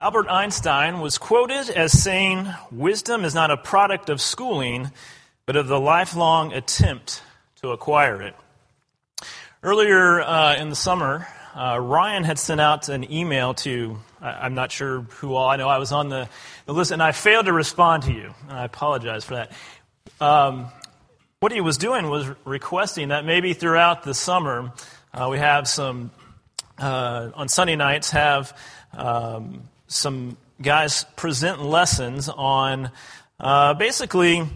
Albert Einstein was quoted as saying, Wisdom is not a product of schooling, but of the lifelong attempt to acquire it. Earlier uh, in the summer, uh, Ryan had sent out an email to, I, am not sure who all, I know I was on the, the, list, and I failed to respond to you, and I apologize for that. Um, what he was doing was requesting that maybe throughout the summer uh, we have some, uh, on Sunday nights, have um, some guys present lessons on uh, basically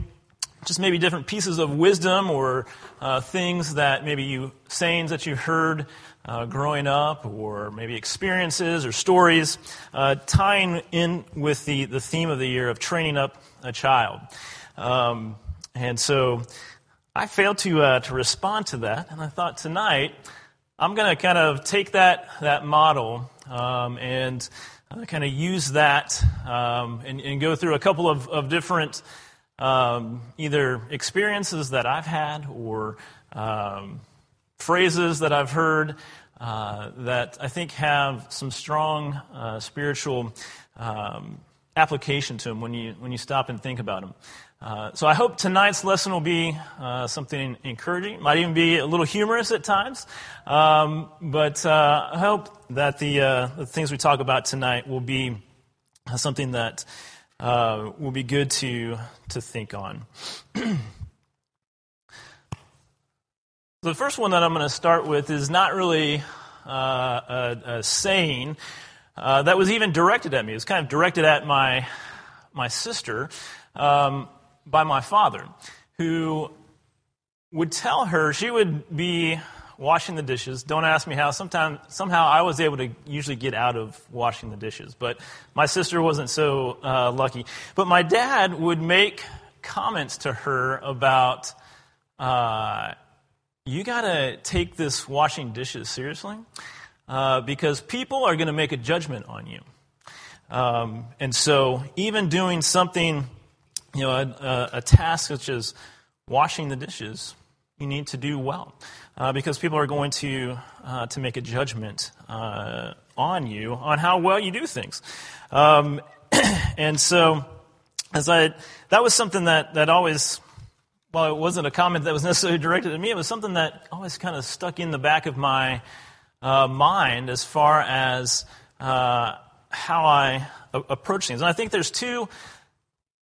just maybe different pieces of wisdom or uh, things that maybe you sayings that you heard uh, growing up or maybe experiences or stories uh, tying in with the, the theme of the year of training up a child. Um, and so i failed to, uh, to respond to that. And i thought tonight i'm going to kind of take that, that model um, and uh, kind of use that um, and, and, go through a couple of, of different um, either experiences that I've had or um, phrases that I've heard uh, that I think have some strong uh, spiritual um, application to them when you, when you stop and think about them. Uh, so I hope tonight's lesson will be uh, something encouraging. Might even be a little humorous at times. Um, but uh, I hope that the, uh, the, things we talk about tonight will be something that uh, will be good to, to think on. the first one that I'm going to start with is not really uh, a, a, saying that was even directed at me. It was kind of directed at my, my sister. Um, by my father, who would tell her she would be washing the dishes. Don't ask me how. Sometime, somehow I was able to usually get out of washing the dishes, but my sister wasn't so uh, lucky. But my dad would make comments to her about, uh, you got to take this washing dishes seriously uh, because people are to make a judgment on you. Um, and so, even doing something you know, a, a, task such as washing the dishes, you need to do well uh, because people are going to, uh, to make a judgment uh, on you on how well you do things. Um, and so, as I, that was something that, that always, well, it wasn't a comment that was necessarily directed at me, it was something that always kind of stuck in the back of my uh, mind as far as uh, how I approach things. And I think there's two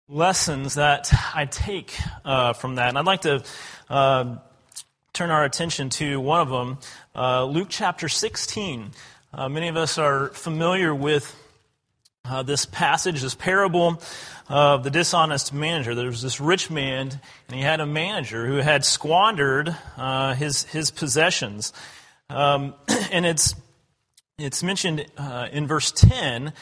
lessons that I take uh, from that. And I'd like to uh, turn our attention to one of them, uh, Luke chapter 16. Uh, many of us are familiar with uh, this passage, this parable of the dishonest manager. There was this rich man, and he had a manager who had squandered uh, his, his possessions. Um, and it's, it's mentioned in verse 10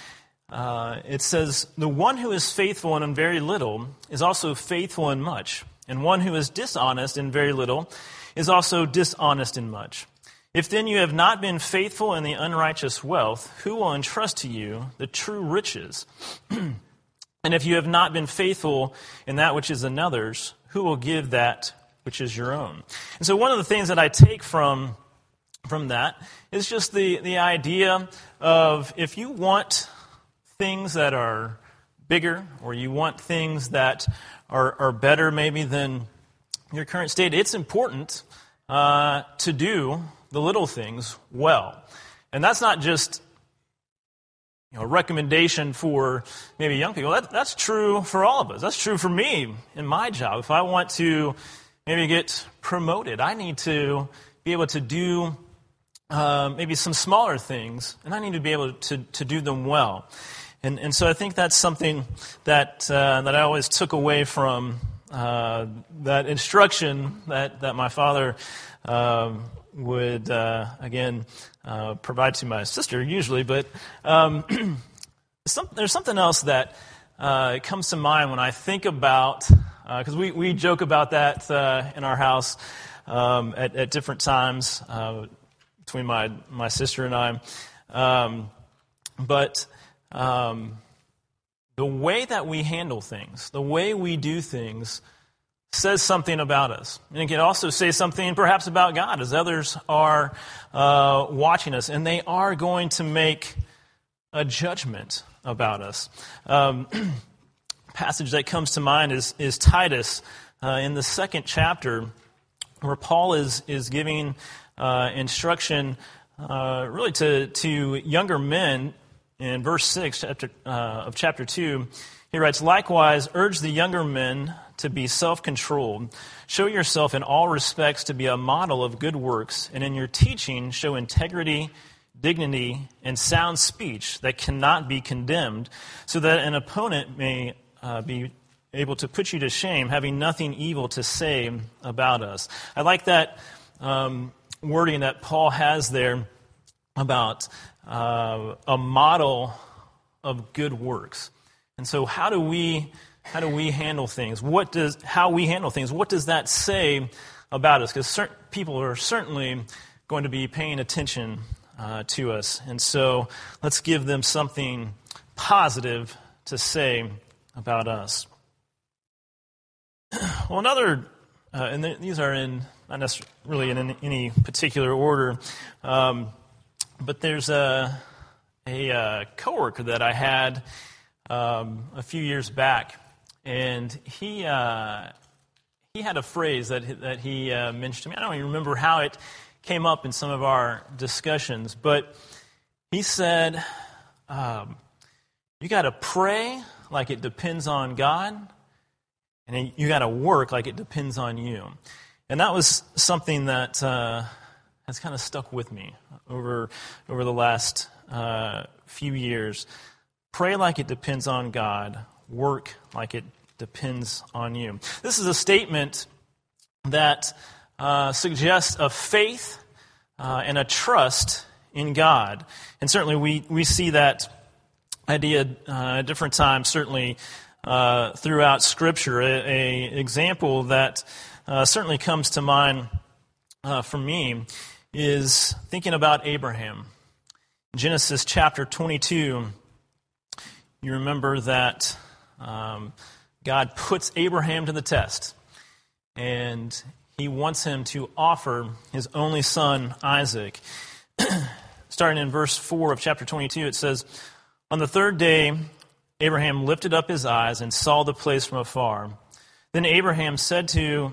uh, it says, The one who is faithful in very little is also faithful in much, and one who is dishonest in very little is also dishonest in much. If then you have not been faithful in the unrighteous wealth, who will entrust to you the true riches? and if you have not been faithful in that which is another's, who will give that which is your own? And so, one of the things that I take from, from that is just the, the idea of if you want things that are bigger or you want things that are, are better maybe than your current state, it's important uh, to do the little things well. And that's not just you know, a recommendation for maybe young people. That, that's true for all of us. That's true for me in my job. If I want to maybe get promoted, I need to be able to do uh, maybe some smaller things, and I need to be able to, to do them well. And, and so I think that's something that, uh, that I always took away from uh, that instruction that, that my father um, would, uh, again, uh, provide to my sister, usually. But um, some, there's something else that uh, comes to mind when I think about, because uh, we, we joke about that in our house um, at, at different times between my, my sister and I. Um, but um, the way that we handle things, the way we do things, says something about us. And it can also say something perhaps about God as others are uh, watching us. And they are going to make a judgment about us. Um, passage that comes to mind is, is Titus uh, in the second chapter, where Paul is, is giving uh, instruction uh, really to, to younger men in verse 6 chapter, uh, of chapter 2. He writes, Likewise, urge the younger men to be self controlled. Show yourself in all respects to be a model of good works, and in your teaching, show integrity, dignity, and sound speech that cannot be condemned, so that an opponent may uh, be able to put you to shame, having nothing evil to say about us. I like that um, wording that Paul has there about uh, a model of good works. And so, how do we how do we handle things? What does how we handle things? What does that say about us? Because certain people are certainly going to be paying attention uh, to us, and so let's give them something positive to say about us. Well, another, uh, and these are in not necessarily in any particular order, um, but there's a a uh, coworker that I had um, a few years back, and he uh, he had a phrase that that he uh, mentioned to me. I don't even remember how it came up in some of our discussions, but he said, um, "You got to pray like it depends on God, and you got to work like it depends on you." And that was something that uh, has kind of stuck with me over over the last uh, few years. Pray like it depends on God. Work like it depends on you. This is a statement that uh, suggests a faith uh, and a trust in God. And certainly we, we see that idea uh, at different times, certainly uh, throughout Scripture. A, a example that uh, certainly comes to mind uh, for me is thinking about Abraham. Genesis chapter 22, you remember that um, God puts Abraham to the test, and he wants him to offer his only son, Isaac. Starting in verse 4 of chapter 22, it says, On the third day, Abraham lifted up his eyes and saw the place from afar. Then Abraham said to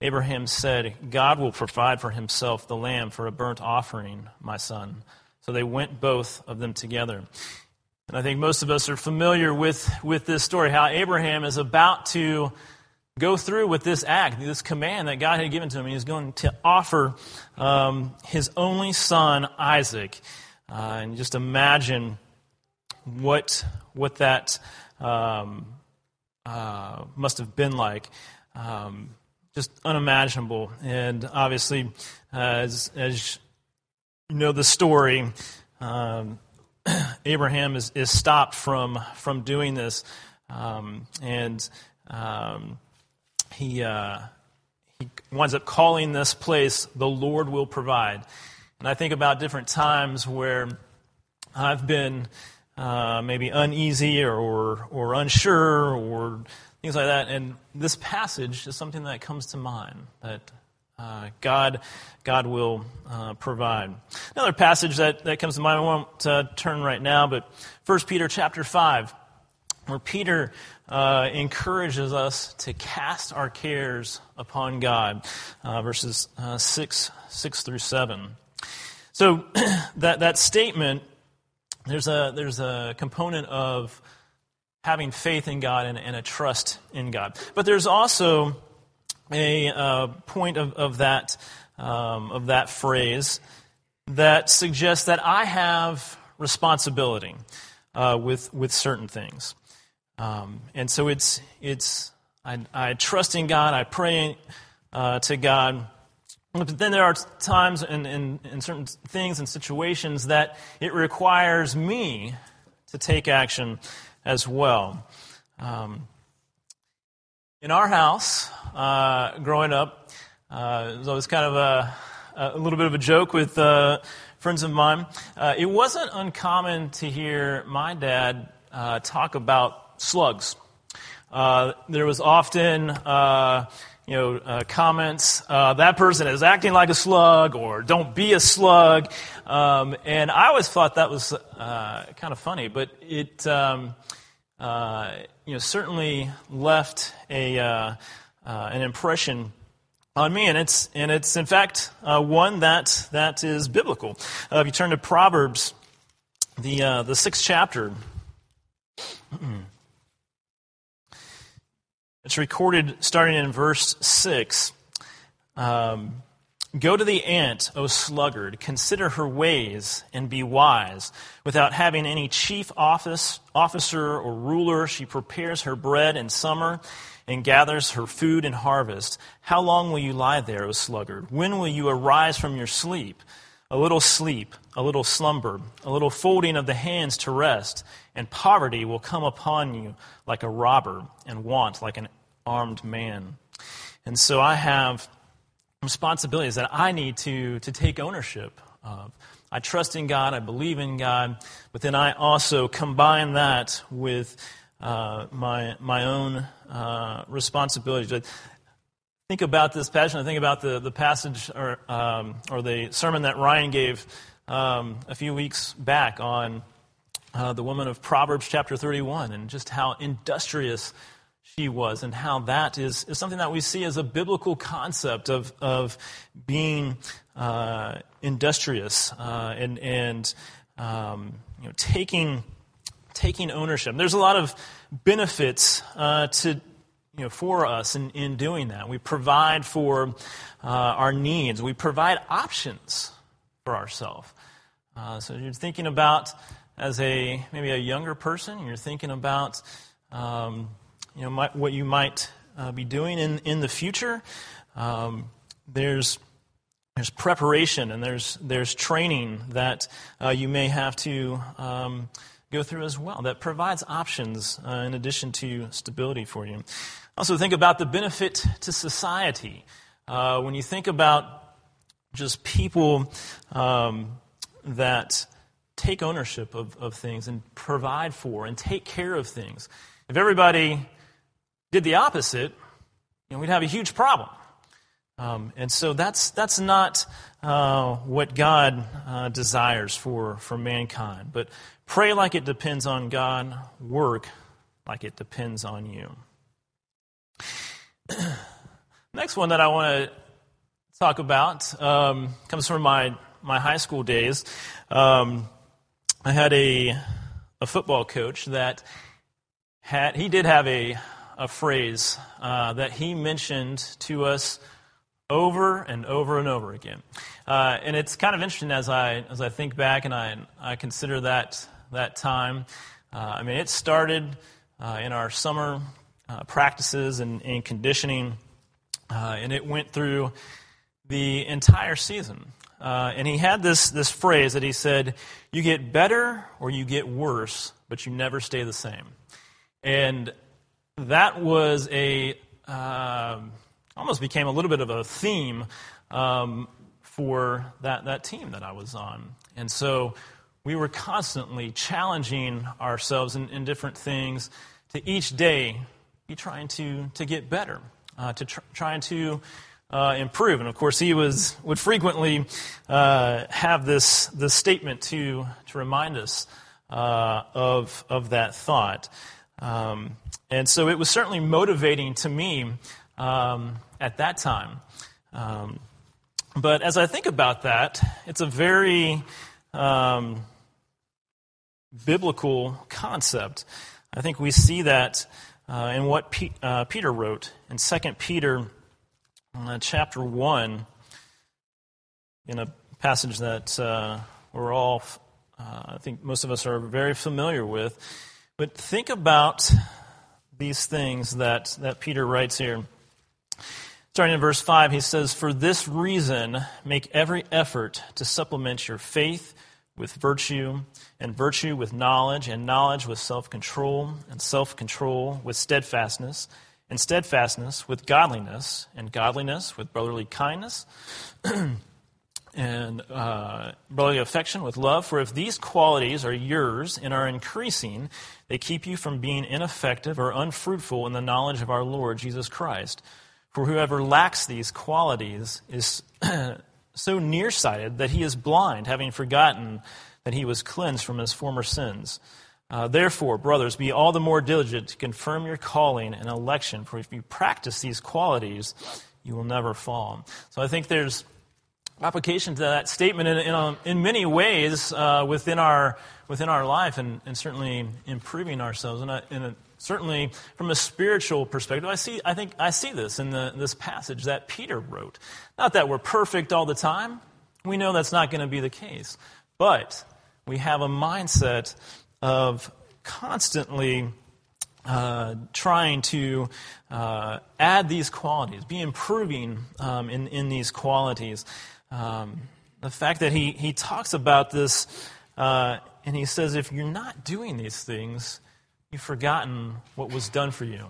Abraham said, God will provide for himself the lamb for a burnt offering, my son. So they went both of them together. And I think most of us are familiar with, with this story how Abraham is about to go through with this act, this command that God had given to him. He's going to offer um, his only son, Isaac. Uh, and just imagine what, what that um, uh, must have been like. Um, just unimaginable. And obviously, uh, as, as you know the story, um, Abraham is, is stopped from, from doing this. Um, and um, he, uh, he winds up calling this place, the Lord will provide. And I think about different times where I've been uh, maybe uneasy or, or, or unsure or things like that. And this passage is something that comes to mind that uh, God, God will uh, provide. Another passage that, that comes to mind, I won't uh, turn right now, but 1 Peter chapter 5, where Peter uh, encourages us to cast our cares upon God, uh, verses uh, 6, 6 through 7. So that, that statement, there's a, there's a component of having faith in God and, and a trust in God. But there's also a uh, point of, of, that, um, of that phrase that suggests that I have responsibility uh, with, with certain things. Um, and so it's, it's I, I, trust in God, I pray uh, to God. But then there are times and, and, and certain things and situations that it requires me to take action as well. Um, in our house, uh, growing up, uh, it was always kind of a, a little bit of a joke with uh, friends of mine. Uh, it wasn't uncommon to hear my dad uh, talk about slugs. Uh, there was often, you know, uh, comments, uh, that person is acting like a slug, or don't be a slug. Um, and I always thought that was kind of funny, but it, um, you know, certainly left a, an impression on me, and it's and it's in fact uh, one that that is biblical. Uh, if you turn to Proverbs, the uh, the sixth chapter, it's recorded starting in verse six. Um, Go to the ant, O sluggard, consider her ways and be wise. Without having any chief office, officer or ruler, she prepares her bread in summer and gathers her food in harvest. How long will you lie there, O sluggard? When will you arise from your sleep? A little sleep, a little slumber, a little folding of the hands to rest, and poverty will come upon you like a robber, and want like an armed man. And so I have responsibilities that I need to, to take ownership of. I trust in God, I believe in God, but then I also combine that with uh, my, my own uh, responsibilities. Think about this passion. I think about the, the passage or, um, or the sermon that Ryan gave um, a few weeks back on uh, the woman of Proverbs chapter 31 and just how industrious she was and how that is, is something that we see as a biblical concept of, of being uh, industrious uh, and, and um, you know, taking taking ownership. There's a lot of benefits uh, to, you know, for us in, in doing that. We provide for uh, our needs, we provide options for ourselves. Uh, so you're thinking about, as a maybe a younger person, you're thinking about um, you know, might, what you might uh, be doing in, in the future. Um, there's there's preparation and there's there's training that uh, you may have to um, go through as well that provides options uh, in addition to stability for you. Also, think about the benefit to society. Uh, when you think about just people um, that take ownership of, of things and provide for and take care of things, if everybody did the opposite, you know, we'd have a huge problem. Um, and so that's, that's not uh, what God uh, desires for, for mankind. But pray like it depends on God, work like it depends on you. Next one that I want to talk about um, comes from my, my high school days. Um, I had a, a football coach that had, he did have a, a phrase uh, that he mentioned to us over and over and over again. Uh, and it's kind of interesting as I, as I think back and I, I consider that, that time. Uh, I mean, it started uh, in our summer uh, practices and, and conditioning, uh, and it went through the entire season. and he had this, this phrase that he said, You get better or you get worse, but you never stay the same. And that was a um, almost became a little bit of a theme um, for that, that team that I was on. And so we were constantly challenging ourselves in, in different things to each day be trying to, to get better, uh, to tr- trying to uh, improve. And of course, he was would frequently uh, have this this statement to to remind us uh, of of that thought. Um, and so it was certainly motivating to me um, at that time. Um, but as I think about that, it's a very um, biblical concept. I think we see that uh, in what P- uh, Peter wrote in 2 Peter uh, chapter 1, in a passage that uh, we're all, uh, I think most of us are very familiar with. But think about these things that, that Peter writes here. Starting in verse 5, he says, For this reason, make every effort to supplement your faith with virtue, and virtue with knowledge, and knowledge with self control, and self control with steadfastness, and steadfastness with godliness, and godliness with brotherly kindness, and uh, brotherly affection with love. For if these qualities are yours and are increasing, they keep you from being ineffective or unfruitful in the knowledge of our Lord Jesus Christ. For whoever lacks these qualities is so nearsighted that he is blind, having forgotten that he was cleansed from his former sins. Uh, therefore, brothers, be all the more diligent to confirm your calling and election, for if you practice these qualities, you will never fall. So I think there's application to that statement in, in, um, in many ways uh, within, our, within our life and, and certainly improving ourselves. And, and certainly from a spiritual perspective, I, see, I think I see this in the, this passage that Peter wrote. Not that we're perfect all the time. We know that's not going to be the case. But we have a mindset of constantly uh, trying to uh, add these qualities, be improving um, in, in these qualities. Um, the fact that he, he talks about this uh, and he says, if you're not doing these things, you've forgotten what was done for you.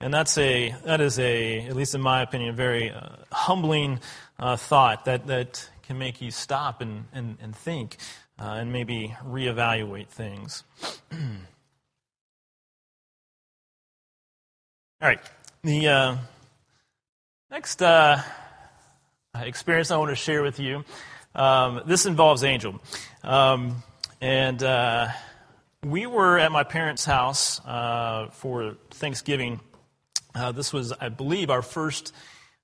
And that's a, that is a, at least in my opinion, a very uh, humbling uh, thought that, that can make you stop and, and, and think uh, and maybe reevaluate things. All right. The uh, next uh, experience I want to share with you um, this involves Angel. Um, and uh, we were at my parents' house uh, for Thanksgiving. Uh, this was, I believe, our first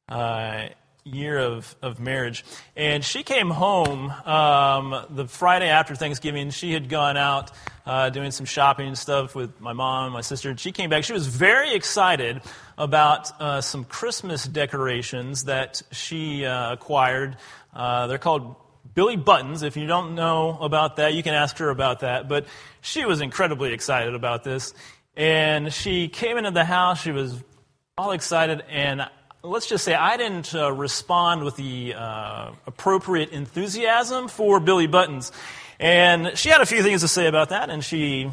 uh, year of, of marriage. And she came home um, the Friday after Thanksgiving. She had gone out uh, doing some shopping and stuff with my mom and my sister. And she came back. She was very excited about uh, some Christmas decorations that she uh, acquired. Uh, they're called Billy Buttons. If you don't know about that, you can ask her about that. But she was incredibly excited about this. And she came into the house. She was all excited. And let's just say I didn't uh, respond with the uh, appropriate enthusiasm for Billy Buttons. And she had a few things to say about that, and she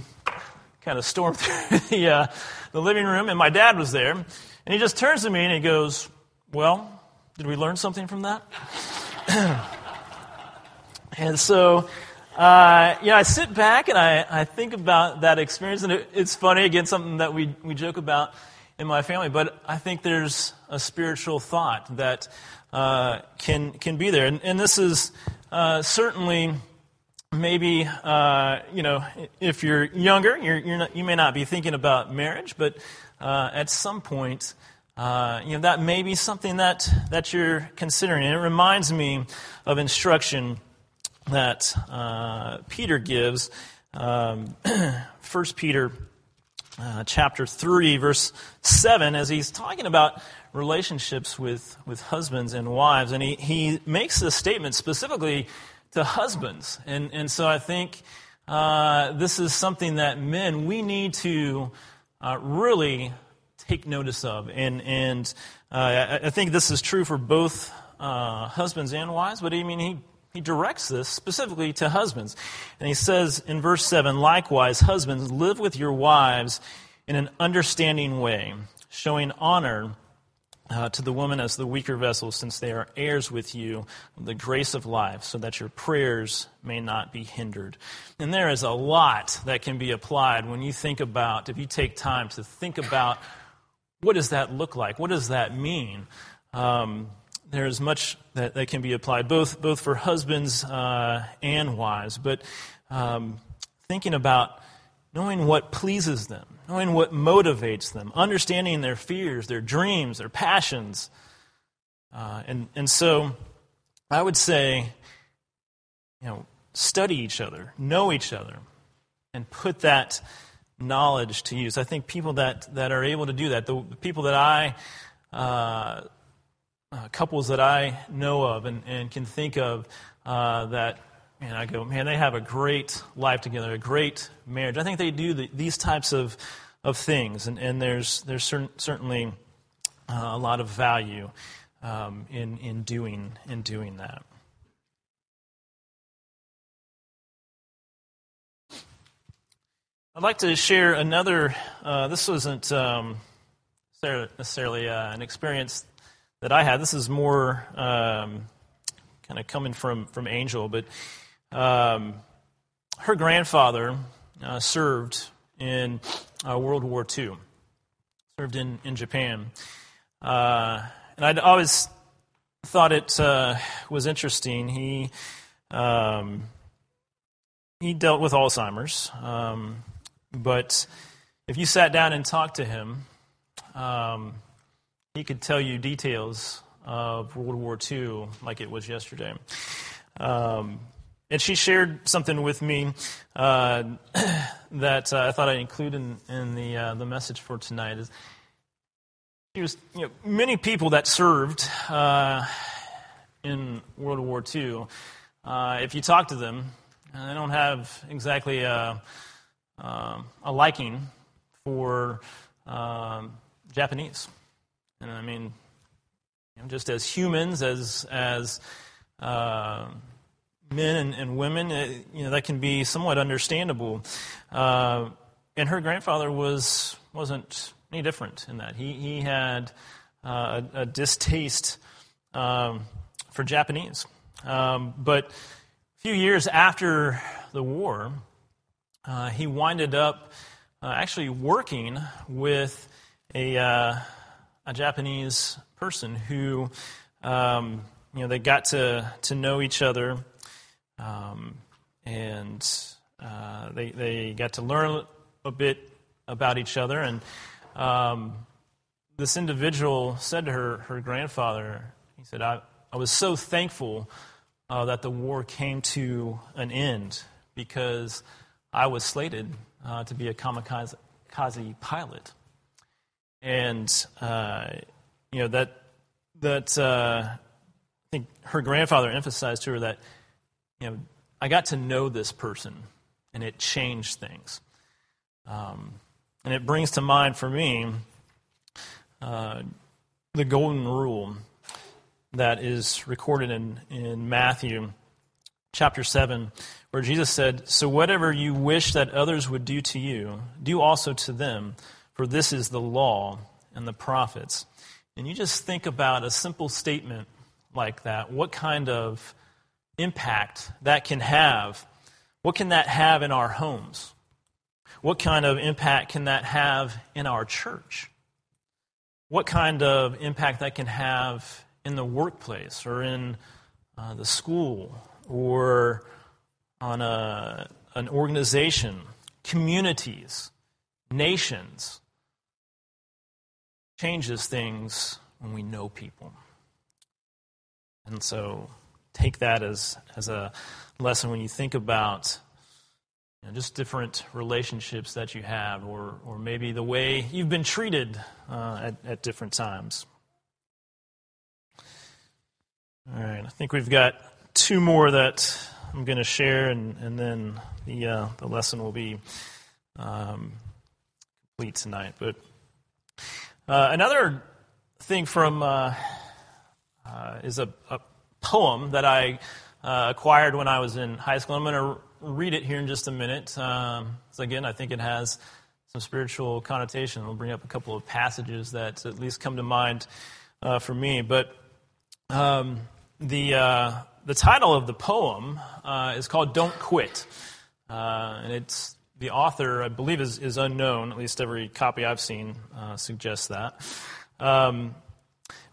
kind of stormed through the, uh, the living room, and my dad was there. And he just turns to me and he goes, Well, did we learn something from that? and so, uh, you know, I sit back and I, I think about that experience, and it, it's funny, again, something that we, we joke about in my family, but I think there's a spiritual thought that uh, can, can be there. And, and this is uh, certainly maybe, uh, you know, if you're younger, you're, you're not, you may not be thinking about marriage, but uh, at some point, uh, you know, that may be something that, that you're considering. And it reminds me of instruction that uh, Peter gives. Um, 1 Peter uh, chapter 3, verse 7, as he's talking about relationships with, with husbands and wives. And he, he makes this statement specifically to husbands. And, and so I think uh, this is something that men, we need to uh, really take notice of. And, and uh, I, I, think this is true for both uh, husbands and wives, but I mean, he he directs this specifically to husbands. And he says in verse 7 likewise, husbands, live with your wives in an understanding way, showing honor uh, to the woman as the weaker vessel, since they are heirs with you of the grace of life, so that your prayers may not be hindered. And there is a lot that can be applied when you think about, if you take time to think about what does that look like? What does that mean? Um, there's much that, that can be applied, both, both for husbands uh, and wives. But um, thinking about knowing what pleases them, knowing what motivates them, understanding their fears, their dreams, their passions. Uh, and, and so I would say, you know, study each other, know each other, and put that knowledge to use. I think people that, that are able to do that, the people that I uh, uh, couples that I know of and, and can think of uh, that, man, I go, man, they have a great life together, a great marriage. I think they do the, these types of, of things, and, and there's, there's certain, certainly uh, a lot of value um, in, in, doing, in doing that. I'd like to share another. Uh, this wasn't um, necessarily uh, an experience that I had. This is more um, kind of coming from, from Angel, but um, her grandfather uh, served in uh, World War II, served in, in Japan. Uh, and I'd always thought it uh, was interesting. He, um, he dealt with Alzheimer's. Um, but if you sat down and talked to him, um, he could tell you details of World War II like it was yesterday. Um, and she shared something with me uh, that uh, I thought I'd include in, in the, uh, the message for tonight. Is she was, you know, many people that served uh, in World War II, uh, if you talk to them, they don't have exactly a um, a liking for um, Japanese. And I mean, just as humans, as as uh, men and, and women, it, uh, you know, that can be somewhat understandable. Uh, and her grandfather was wasn't any different in that he he had uh, a, a, distaste um, for Japanese. Um, but a few years after the war, uh, he winded up uh, actually working with a, a Japanese person who, um, you know, they got to, to know each other um, and uh, they, they got to learn a bit about each other. And um, this individual said to her, her grandfather, he said, I, I was so thankful uh, that the war came to an end because I was slated uh, to be a kamikaze pilot. And, uh, you know, that, that uh, I think her grandfather emphasized to her that, you know, I got to know this person and it changed things. Um, and it brings to mind for me uh, the golden rule that is recorded in, in Matthew chapter 7, where Jesus said, So whatever you wish that others would do to you, do also to them, for this is the law and the prophets. And you just think about a simple statement like that, what kind of impact that can have. What can that have in our homes? What kind of impact can that have in our church? What kind of impact that can have in the workplace or in uh, the school or on a, an organization, communities, nations. Changes things when we know people. And so take that as, as a lesson when you think about you know, just different relationships that you have, or, or maybe the way you've been treated uh, at, at different times. All right, I think we've got two more that I'm going to share, and, and then the, uh, the lesson will be um, complete tonight. But uh, another thing from uh, uh is a, a, poem that I uh, acquired when I was in high school. I'm going to read it here in just a minute. Um, so again, I think it has some spiritual connotation. I'll bring up a couple of passages that at least come to mind uh, for me. But um, the the title of the poem is called Don't Quit. And it's the author, I believe, is, is unknown. At least every copy I've seen uh, suggests that. Um,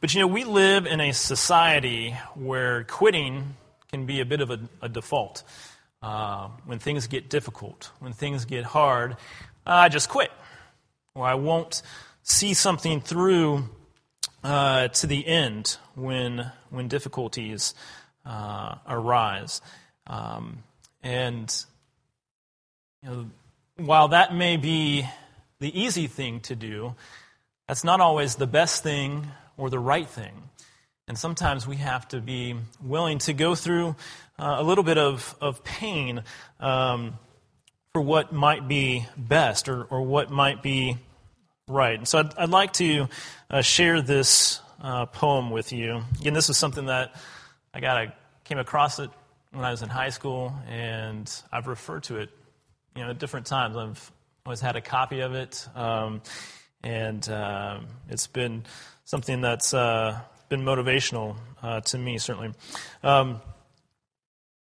but you know, we live in a society where quitting can be a bit of a, a default. Uh, when things get difficult, when things get hard, I just quit. Or I won't see something through uh, to the end when, when difficulties uh, arise. Um, and you know, while that may be the easy thing to do, that's not always the best thing or the right thing. And sometimes we have to be willing to go through uh, a little bit of, of pain um, for what might be best or, or what might be right. And so I'd, I'd like to uh, share this uh, poem with you. Again, this is something that I got a, came across it when I was in high school, and I've referred to it, you know, at different times. I've always had a copy of it, um, and uh, it's been something that's uh, been motivational uh, to me, certainly. Um,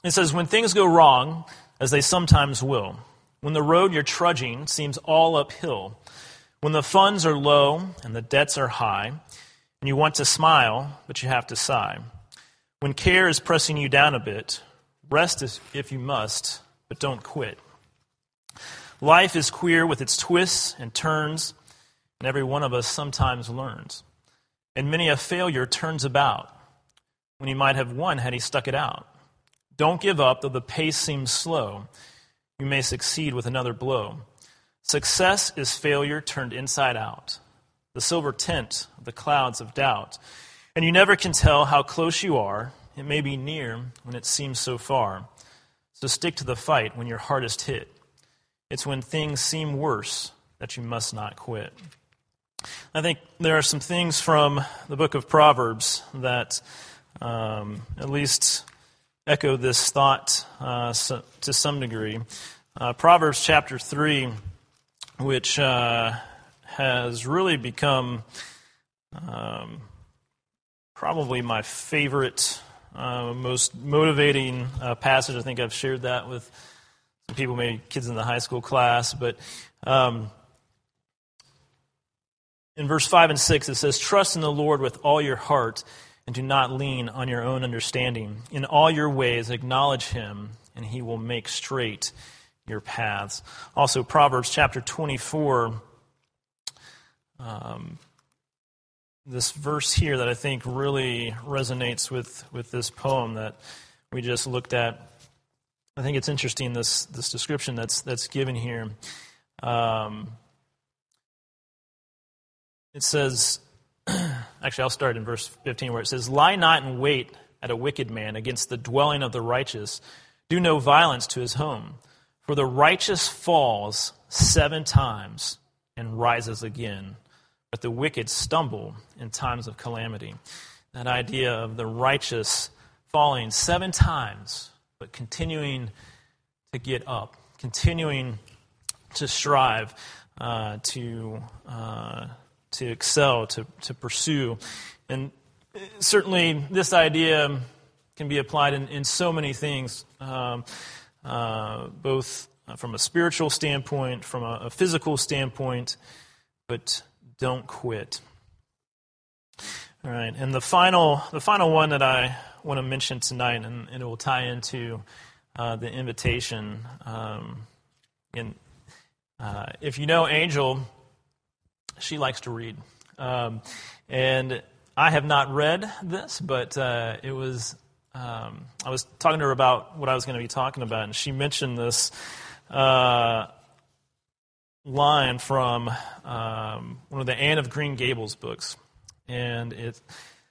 it says, When things go wrong, as they sometimes will, when the road you're trudging seems all uphill, when the funds are low and the debts are high, and you want to smile, but you have to sigh, when care is pressing you down a bit, rest if you must, but don't quit. Life is queer with its twists and turns, and every one of us sometimes learns. And many a failure turns about when he might have won had he stuck it out. Don't give up, though the pace seems slow. You may succeed with another blow. Success is failure turned inside out, the silver tint of the clouds of doubt. And you never can tell how close you are. It may be near when it seems so far. So stick to the fight when you're hardest hit. It's when things seem worse that you must not quit. I think there are some things from the book of Proverbs that um, at least echo this thought uh, so, to some degree. Uh, Proverbs chapter 3, which uh, has really become um, probably my favorite, uh, most motivating uh, passage. I think I've shared that with people, maybe kids in the high school class, but. Um, in verse 5 and 6, it says, Trust in the Lord with all your heart and do not lean on your own understanding. In all your ways, acknowledge him, and he will make straight your paths. Also, Proverbs chapter 24, um, this verse here that I think really resonates with, with this poem that we just looked at. I think it's interesting, this, this description that's, that's given here. Um, it says, actually, I'll start in verse 15 where it says, Lie not in wait at a wicked man against the dwelling of the righteous. Do no violence to his home. For the righteous falls seven times and rises again, but the wicked stumble in times of calamity. That idea of the righteous falling seven times, but continuing to get up, continuing to strive uh, to. Uh, to excel, to, to pursue. And certainly, this idea can be applied in, in so many things, um, uh, both from a spiritual standpoint, from a, a, physical standpoint, but don't quit. All right, and the final, the final one that I want to mention tonight, and, and it will tie into uh, the invitation. Um, and uh, if you know Angel, she likes to read. Um, and I have not read this, but uh, it was. Um, I was talking to her about what I was going to be talking about, and she mentioned this uh, line from um, one of the Anne of Green Gables books. And it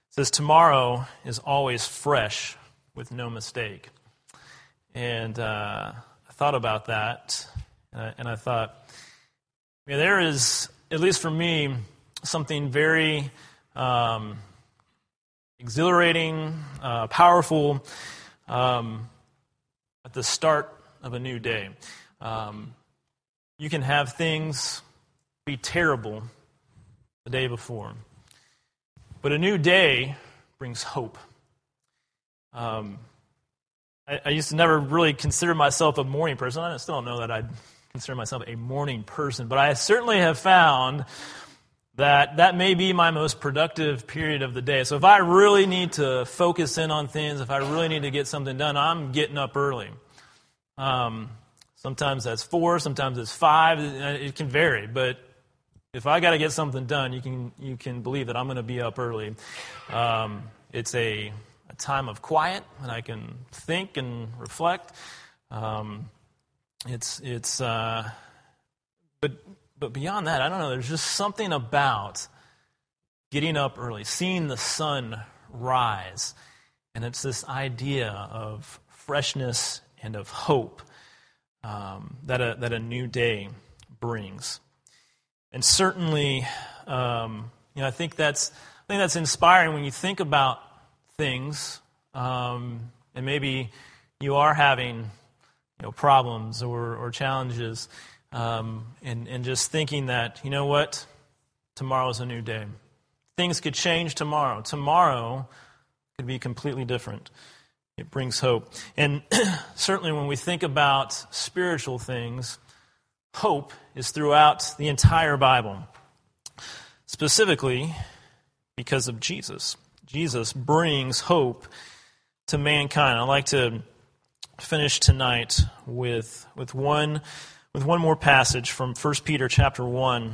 says, Tomorrow is always fresh with no mistake. And uh, I thought about that, and I thought, yeah, there is at least for me, something very um, exhilarating, uh, powerful um, at the start of a new day. Um, you can have things be terrible the day before, but a new day brings hope. Um, I, I, used to never really consider myself a morning person. I still don't know that I'd consider myself a morning person, but I certainly have found that that may be my most productive period of the day. So if I really need to focus in on things, if I really need to get something done, I'm getting up early. Um, sometimes that's four, sometimes it's five. It can vary, but if I got to get something done, you can you can believe that I'm going to be up early. Um, it's a, a, time of quiet, and I can think and reflect. Um, it's it's uh, but but beyond that, I don't know. There's just something about getting up early, seeing the sun rise, and it's this idea of freshness and of hope um, that a that a new day brings. And certainly, um, you know, I think that's I think that's inspiring when you think about things, um, and maybe you are having you know, problems or, or challenges, um, and, and just thinking that, you know what, tomorrow's a new day. Things could change tomorrow. Tomorrow could be completely different. It brings hope. And certainly when we think about spiritual things, hope is throughout the entire Bible, specifically because of Jesus. Jesus brings hope to mankind. I'd like to finish tonight with, with, one, with one more passage from 1 Peter chapter 1.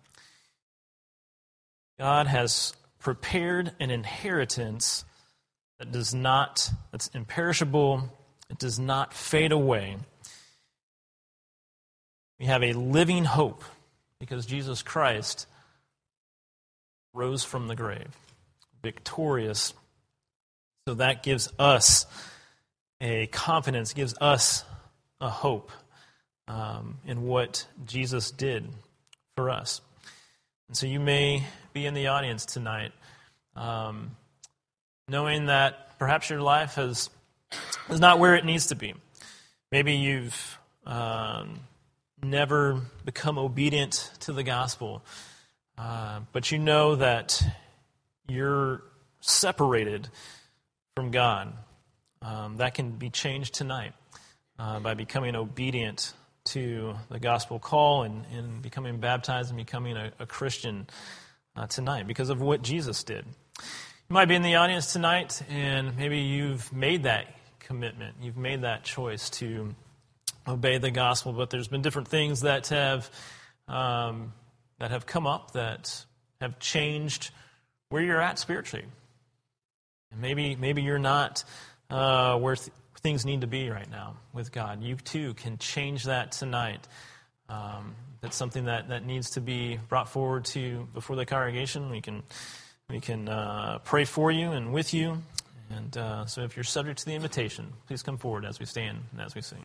God has prepared an inheritance that does not, that's imperishable, it does not fade away. We have a living hope because Jesus Christ rose from the grave, victorious. So that gives us a confidence, gives us a hope um, in what Jesus did for us. And so you may be in the audience tonight, um, knowing that perhaps your life has, is not where it needs to be. Maybe you've um, never become obedient to the gospel, uh, but you know that you're separated from God. Um, that can be changed tonight uh, by becoming obedient to the gospel call and, and becoming baptized and becoming a, a Christian uh, tonight because of what Jesus did. You might be in the audience tonight and maybe you've made that commitment. You've made that choice to obey the gospel, but there's been different things that have um, that have come up that have changed where you're at spiritually. And maybe maybe you're not uh, where th- things need to be right now with God. You too can change that tonight. Um, that's something that, that needs to be brought forward to before the congregation. We can we can uh, pray for you and with you. And uh, so, if you're subject to the invitation, please come forward as we stand and as we sing.